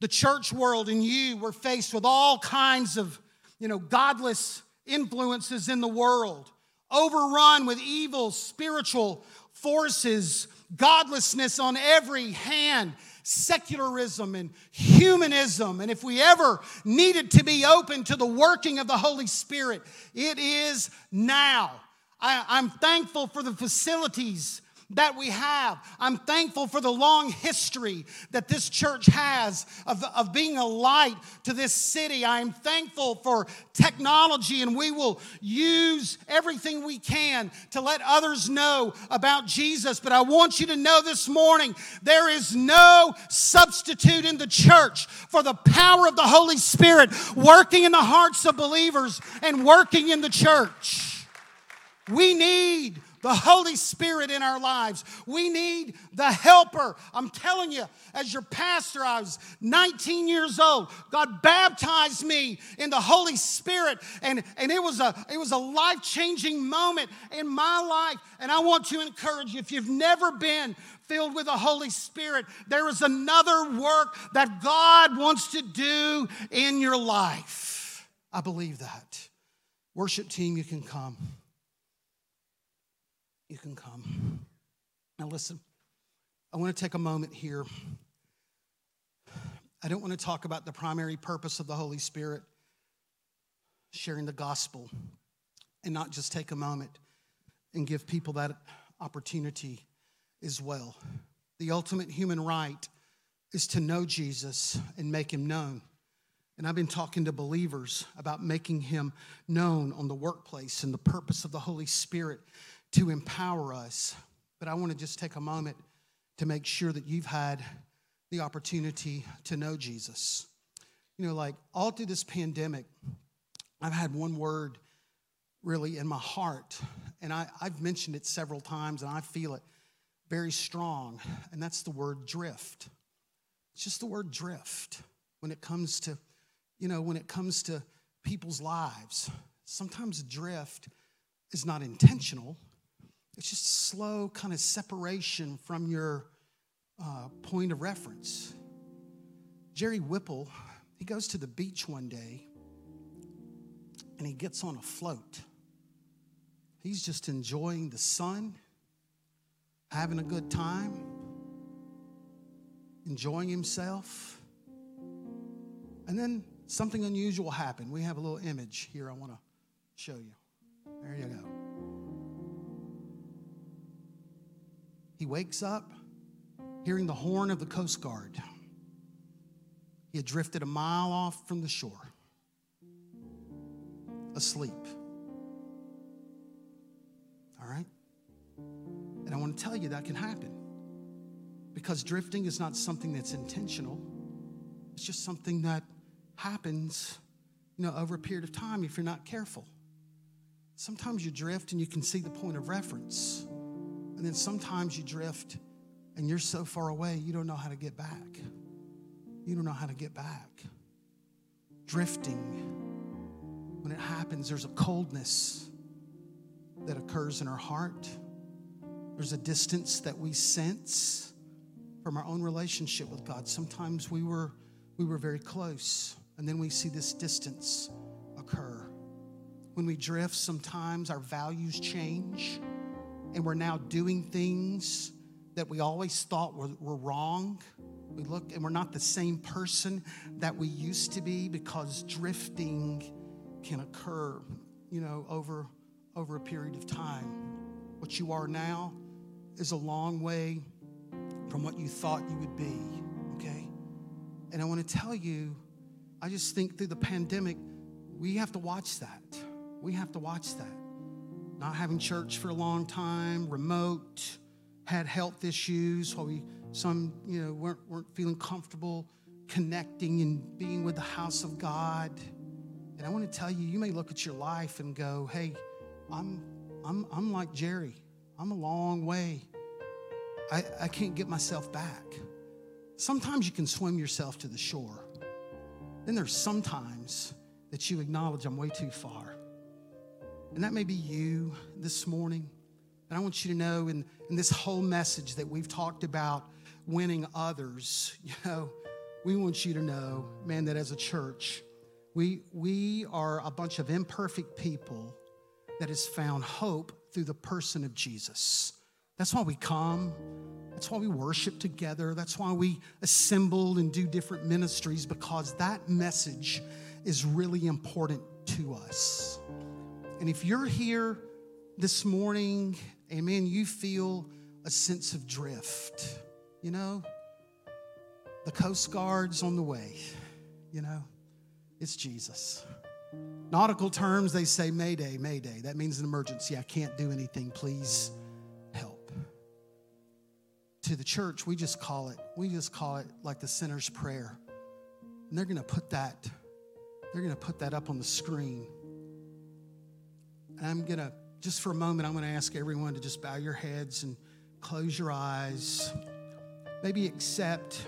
The church world and you were faced with all kinds of, you know, godless influences in the world overrun with evil spiritual forces, godlessness on every hand, secularism and humanism. And if we ever needed to be open to the working of the Holy Spirit, it is now. I, am thankful for the facilities that we have. I'm thankful for the long history that this church has of, of being a light to this city. I'm thankful for technology, and we will use everything we can to let others know about Jesus. But I want you to know this morning there is no substitute in the church for the power of the Holy Spirit working in the hearts of believers and working in the church. We need the Holy Spirit in our lives. We need the helper. I'm telling you, as your pastor, I was 19 years old. God baptized me in the Holy Spirit, and, and it was a it was a life-changing moment in my life. And I want to encourage you, if you've never been filled with the Holy Spirit, there is another work that God wants to do in your life. I believe that. Worship team, you can come you can come. Now, listen, I want to take a moment here. I don't want to talk about the primary purpose of the Holy Spirit, sharing the gospel, and not just take a moment and give people that opportunity as well. The ultimate human right is to know Jesus and make him known. And I've been talking to believers about making him known on the workplace and the purpose of the Holy Spirit to empower us. But I want to just take a moment to make sure that you've had the opportunity to know Jesus. You know, like all through this pandemic, I've had one word really in my heart, and I, have mentioned it several times, and I feel it very strong, and that's the word drift. It's just the word drift when it comes to, you know, when it comes to people's lives. Sometimes drift is not intentional, it's just slow kind of separation from your uh, point of reference. Jerry Whipple, he goes to the beach one day and he gets on a float. He's just enjoying the sun, having a good time, enjoying himself. And then something unusual happened. We have a little image here I want to show you. There you go. He wakes up hearing the horn of the Coast Guard. He had drifted a mile off from the shore, asleep. All right? And I want to tell you that can happen because drifting is not something that's intentional, it's just something that happens you know over a period of time if you're not careful sometimes you drift and you can see the point of reference and then sometimes you drift and you're so far away, you don't know how to get back. You don't know how to get back. Drifting, when it happens, there's a coldness that occurs in our heart. There's a distance that we sense from our own relationship with God. Sometimes we were, we were very close, and then we see this distance occur. When we drift, sometimes our values change and we're now doing things that we always thought were, were wrong. We look and we're not the same person that we used to be because drifting can occur, you know, over, over a period of time. What you are now is a long way from what you thought you would be, okay? And I want to tell you, I just think through the pandemic, we have to watch that. We have to watch that. Not having church for a long time, remote, had health issues, while we some you know weren't, weren't feeling comfortable connecting and being with the house of God. And I want to tell you, you may look at your life and go, hey, I'm I'm I'm like Jerry. I'm a long way. I, I can't get myself back. Sometimes you can swim yourself to the shore. Then there's sometimes that you acknowledge I'm way too far. And that may be you this morning. And I want you to know in, in this whole message that we've talked about winning others, you know, we want you to know, man, that as a church, we, we are a bunch of imperfect people that has found hope through the person of Jesus. That's why we come. That's why we worship together. That's why we assemble and do different ministries because that message is really important to us. And if you're here this morning, amen, you feel a sense of drift, you know, the Coast Guard's on the way, you know, it's Jesus. Nautical terms, they say Mayday, Mayday. That means an emergency. I can't do anything. Please help. To the church, we just call it, we just call it like the sinner's prayer. And they're to put that, they're to put that up on the screen. And I'm going to, just for a moment, I'm going to ask everyone to just bow your heads and close your eyes. Maybe accept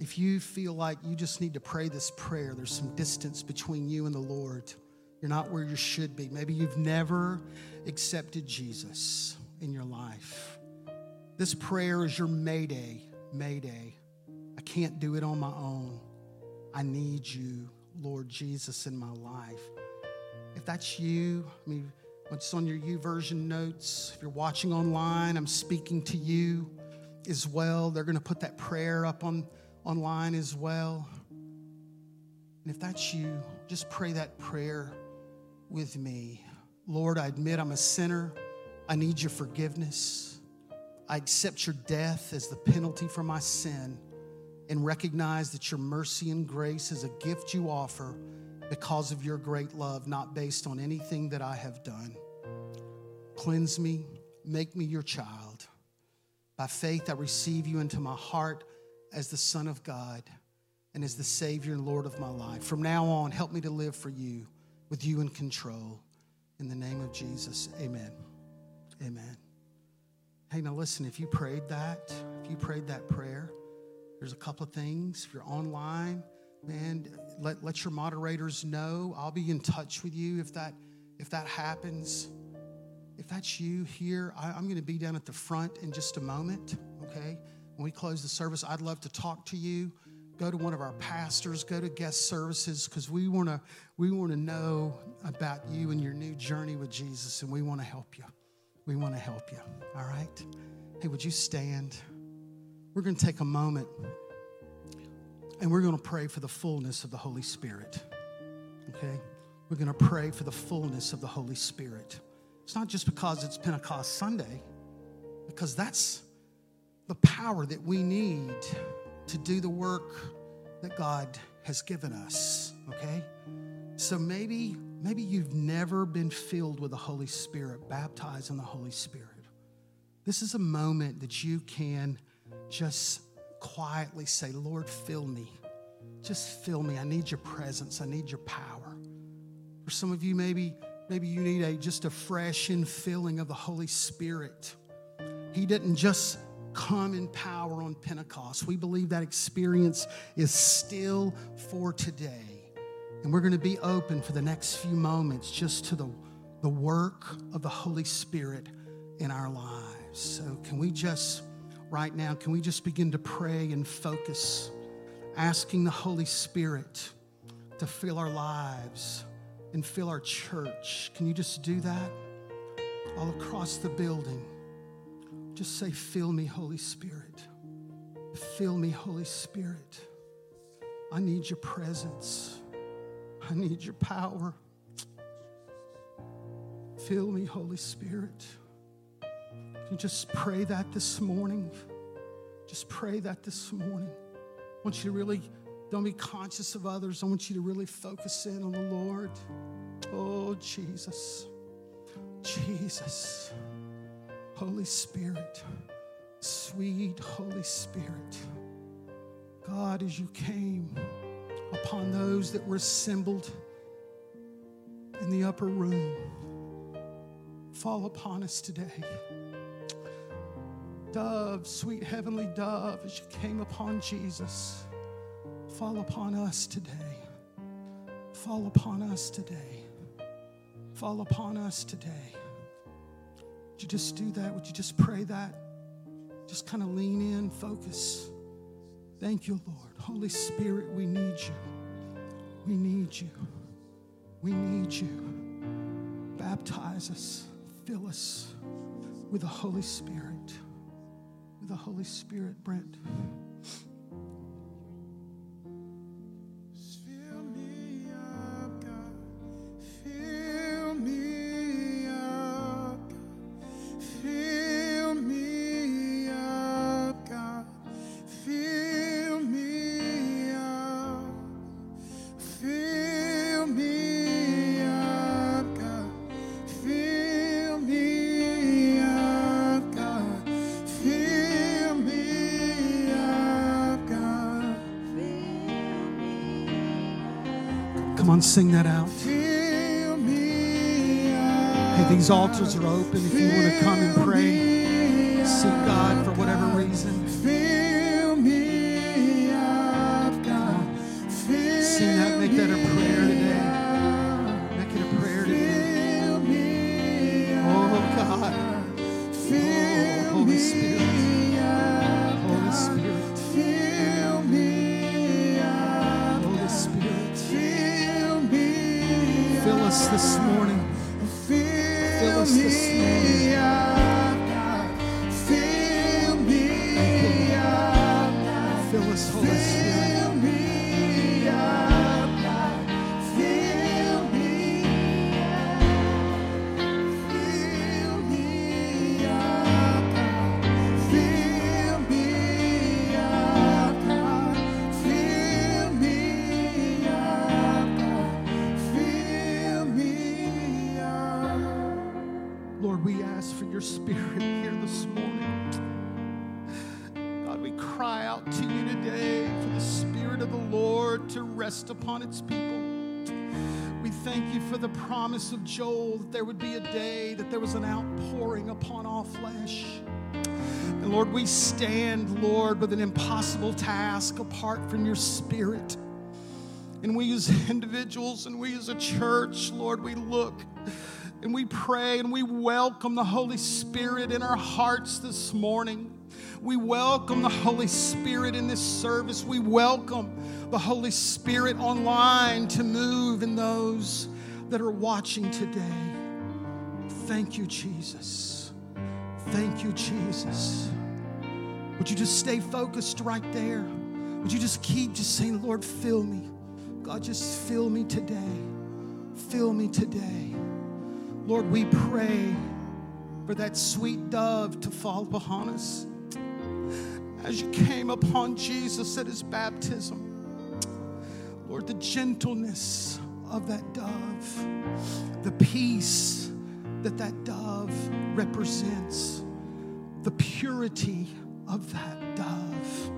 if you feel like you just need to pray this prayer, there's some distance between you and the Lord. You're not where you should be. Maybe you've never accepted Jesus in your life. This prayer is your mayday, mayday. I can't do it on my own. I need you, Lord Jesus, in my life. If that's you, I mean, what's on your YouVersion notes? If you're watching online, I'm speaking to you as well. They're going to put that prayer up on online as well. And if that's you, just pray that prayer with me. Lord, I admit I'm a sinner. I need your forgiveness. I accept your death as the penalty for my sin and recognize that your mercy and grace is a gift you offer because of your great love, not based on anything that I have done. Cleanse me, make me your child. By faith, I receive you into my heart as the Son of God and as the Savior and Lord of my life. From now on, help me to live for you with you in control. In the name of Jesus, amen. Amen. Hey, now listen, if you prayed that, if you prayed that prayer, there's a couple of things. If you're online, man, let, let your moderators know. I'll be in touch with you if that if that happens. If that's you here, I, I'm going to be down at the front in just a moment, okay? When we close the service, I'd love to talk to you. Go to one of our pastors, go to guest services, because we want to we want to know about you and your new journey with Jesus, and we want to help you. We want to help you. All right? Hey, would you stand? We're going to take a moment and we're going to pray for the fullness of the Holy Spirit. Okay? We're going to pray for the fullness of the Holy Spirit. It's not just because it's Pentecost Sunday, because that's the power that we need to do the work that God has given us, okay? So maybe maybe you've never been filled with the Holy Spirit, baptized in the Holy Spirit. This is a moment that you can just quietly say, "Lord, fill me. Just fill me. I need your presence. I need your power." For some of you maybe maybe you need a just a fresh infilling of the Holy Spirit. He didn't just come in power on Pentecost. We believe that experience is still for today. And we're going to be open for the next few moments just to the, the work of the Holy Spirit in our lives. So, can we just, right now, can we just begin to pray and focus, asking the Holy Spirit to fill our lives and fill our church? Can you just do that? all across the building. Just say, Fill me, Holy Spirit. Fill me, Holy Spirit. I need your presence. I need your power. Fill me, Holy Spirit. You just pray that this morning? Just pray that this morning. I want you to really, don't be conscious of others. I want you to really focus in on the Lord. Oh, Jesus. Jesus. Holy Spirit. Sweet Holy Spirit. God, as you came upon those that were assembled in the upper room, fall upon us today. Dove, sweet heavenly dove, as you came upon Jesus, fall upon us today. Fall upon us today. Fall upon us today. Would you just do that? Would you just pray that? Just kind of lean in, focus. Thank you, Lord. Holy Spirit, we need you. We need you. We need you. Baptize us, fill us with the Holy Spirit the Holy Spirit, Brent. On, sing that out. Hey, these altars are open if you want to come and pray. Seek God for whatever reason. Sing that, make that a prayer today. Make it rest upon its people. We thank you for the promise of Joel that there would be a day that there was an outpouring upon all flesh. And Lord, we stand, Lord, with an impossible task apart from your spirit. And we as individuals and we as a church, Lord, we look and we pray and we welcome the Holy Spirit in our hearts this morning. We welcome the Holy Spirit in this service. We welcome the Holy Spirit online to move in those that are watching today. Thank you, Jesus. Thank you, Jesus. Would you just stay focused right there? Would you just keep just saying, Lord, fill me? God, just fill me today. Fill me today. Lord, we pray for that sweet dove to fall upon us as you came upon Jesus at his baptism. Lord, the gentleness of that dove, the peace that that dove represents, the purity of that dove.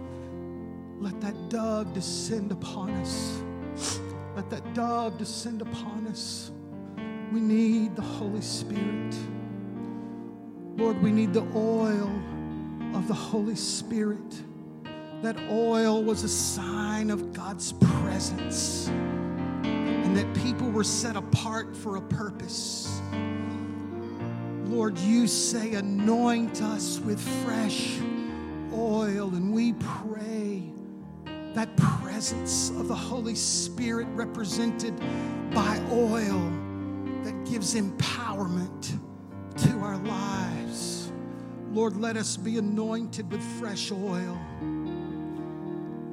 Let that dove descend upon us. Let that dove descend upon us. We need the Holy Spirit. Lord, we need the oil of the Holy Spirit. That oil was a sign of God's presence and that people were set apart for a purpose. Lord, you say, anoint us with fresh oil, and we pray that presence of the Holy Spirit represented by oil that gives empowerment to our Lord, let us be anointed with fresh oil.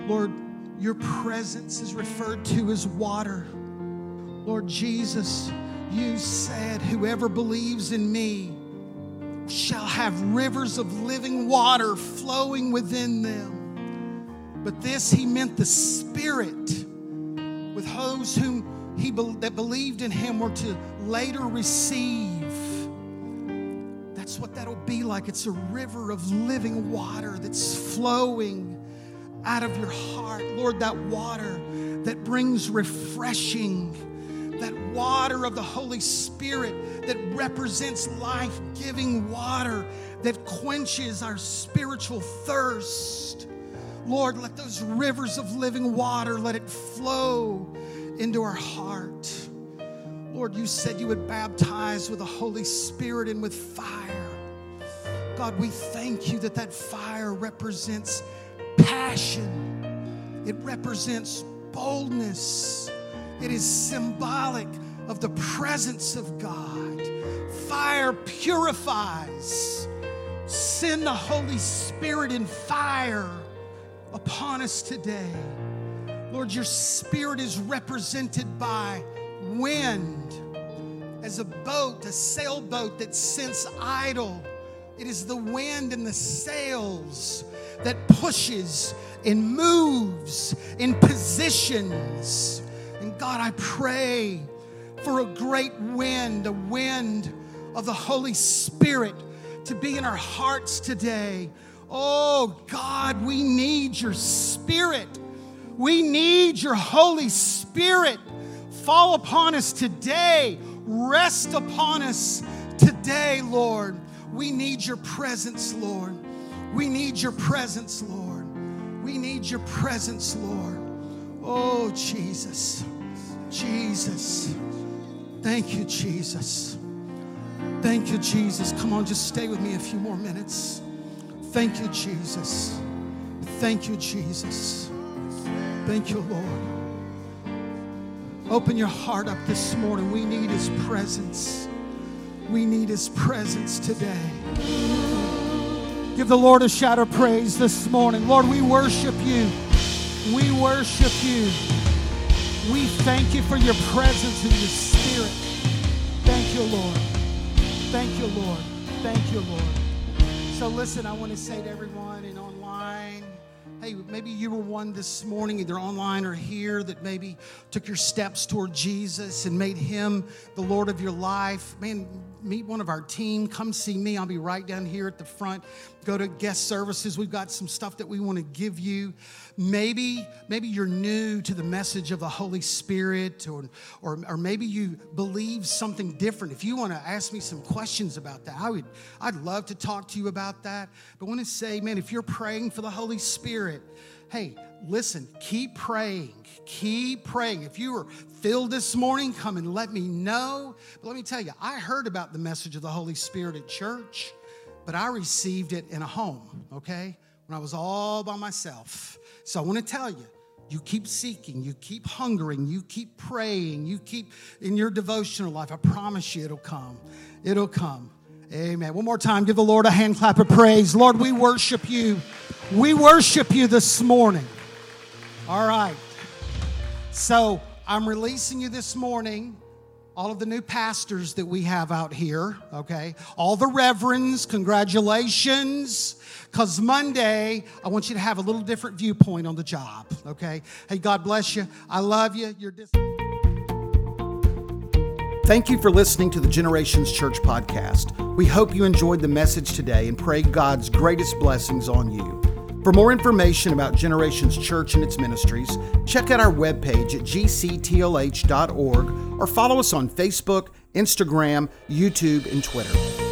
Lord, your presence is referred to as water. Lord Jesus, you said, Whoever believes in me shall have rivers of living water flowing within them. But this he meant the Spirit, with those whom he that believed in him were to later receive. What that'll be like. It's a river of living water that's flowing out of your heart. Lord, that water that brings refreshing that water of the Holy Spirit that represents life giving water that quenches our spiritual thirst. Lord, let those rivers of living water, let it flow into our heart. Lord, you said you would baptize with the Holy Spirit and with fire. God, we thank you that that fire represents passion. It represents boldness. It is symbolic of the presence of God. Fire purifies. Send the Holy Spirit in fire upon us today. Lord, your spirit is represented by wind as a boat, a sailboat that sinks idle. It is the wind and the sails that pushes and moves in positions and God, I pray for a great wind, a wind of the Holy Spirit to be in our hearts today. Oh, God, we need your Spirit. We need your Holy Spirit. Fall upon us today. Rest upon us today, Lord. We need your presence, Lord. We need your presence, Lord. We need your presence, Lord. Oh, Jesus. Jesus. Thank you, Jesus. Thank you, Jesus. Come on, just stay with me a few more minutes. Thank you, Jesus. Thank you, Jesus. Thank you, Lord. Open your heart up this morning. We need His presence. We need His presence today. Give the Lord a shout of praise this morning. Lord, we worship you. We worship you. We thank you for your presence and your spirit. Thank you, Lord. Thank you, Lord. Thank you, Lord. So, listen, I want to say to everyone and online, hey, maybe you were one this morning, either online or here, that maybe took your steps toward Jesus and made him the Lord of your life. Man, meet one of our team. Come see me. I'll be right down here at the front. Go to guest services. We've got some stuff that we want to give you. Maybe, maybe you're new to the message of the Holy Spirit, or, or, or maybe you believe something different. If you want to ask me some questions about that, I would, I'd love to talk to you about that. But I want to say, man, if you're praying for the Holy Spirit, hey, listen, keep praying. Keep praying. If you were filled this morning, come and let me know. But let me tell you, I heard about the message of the Holy Spirit at church, but I received it in a home, okay? When I was all by myself. So I want to tell you, you keep seeking, you keep hungering, you keep praying, you keep in your devotional life. I promise you it'll come. It'll come. Amen. One more time, give the Lord a hand clap of praise. Lord, we worship you. We worship you this morning. All right. So I'm releasing you this morning all of the new pastors that we have out here, okay? All the reverends, congratulations. Because Monday, I want you to have a little different viewpoint on the job, okay? Hey, God bless you. I love you. You're dis- Thank you for listening to the Generations Church podcast. We hope you enjoyed the message today and pray God's greatest blessings on you. For more information about Generations Church and its ministries, check out our webpage at gctlh.org or follow us on Facebook, Instagram, YouTube, and Twitter.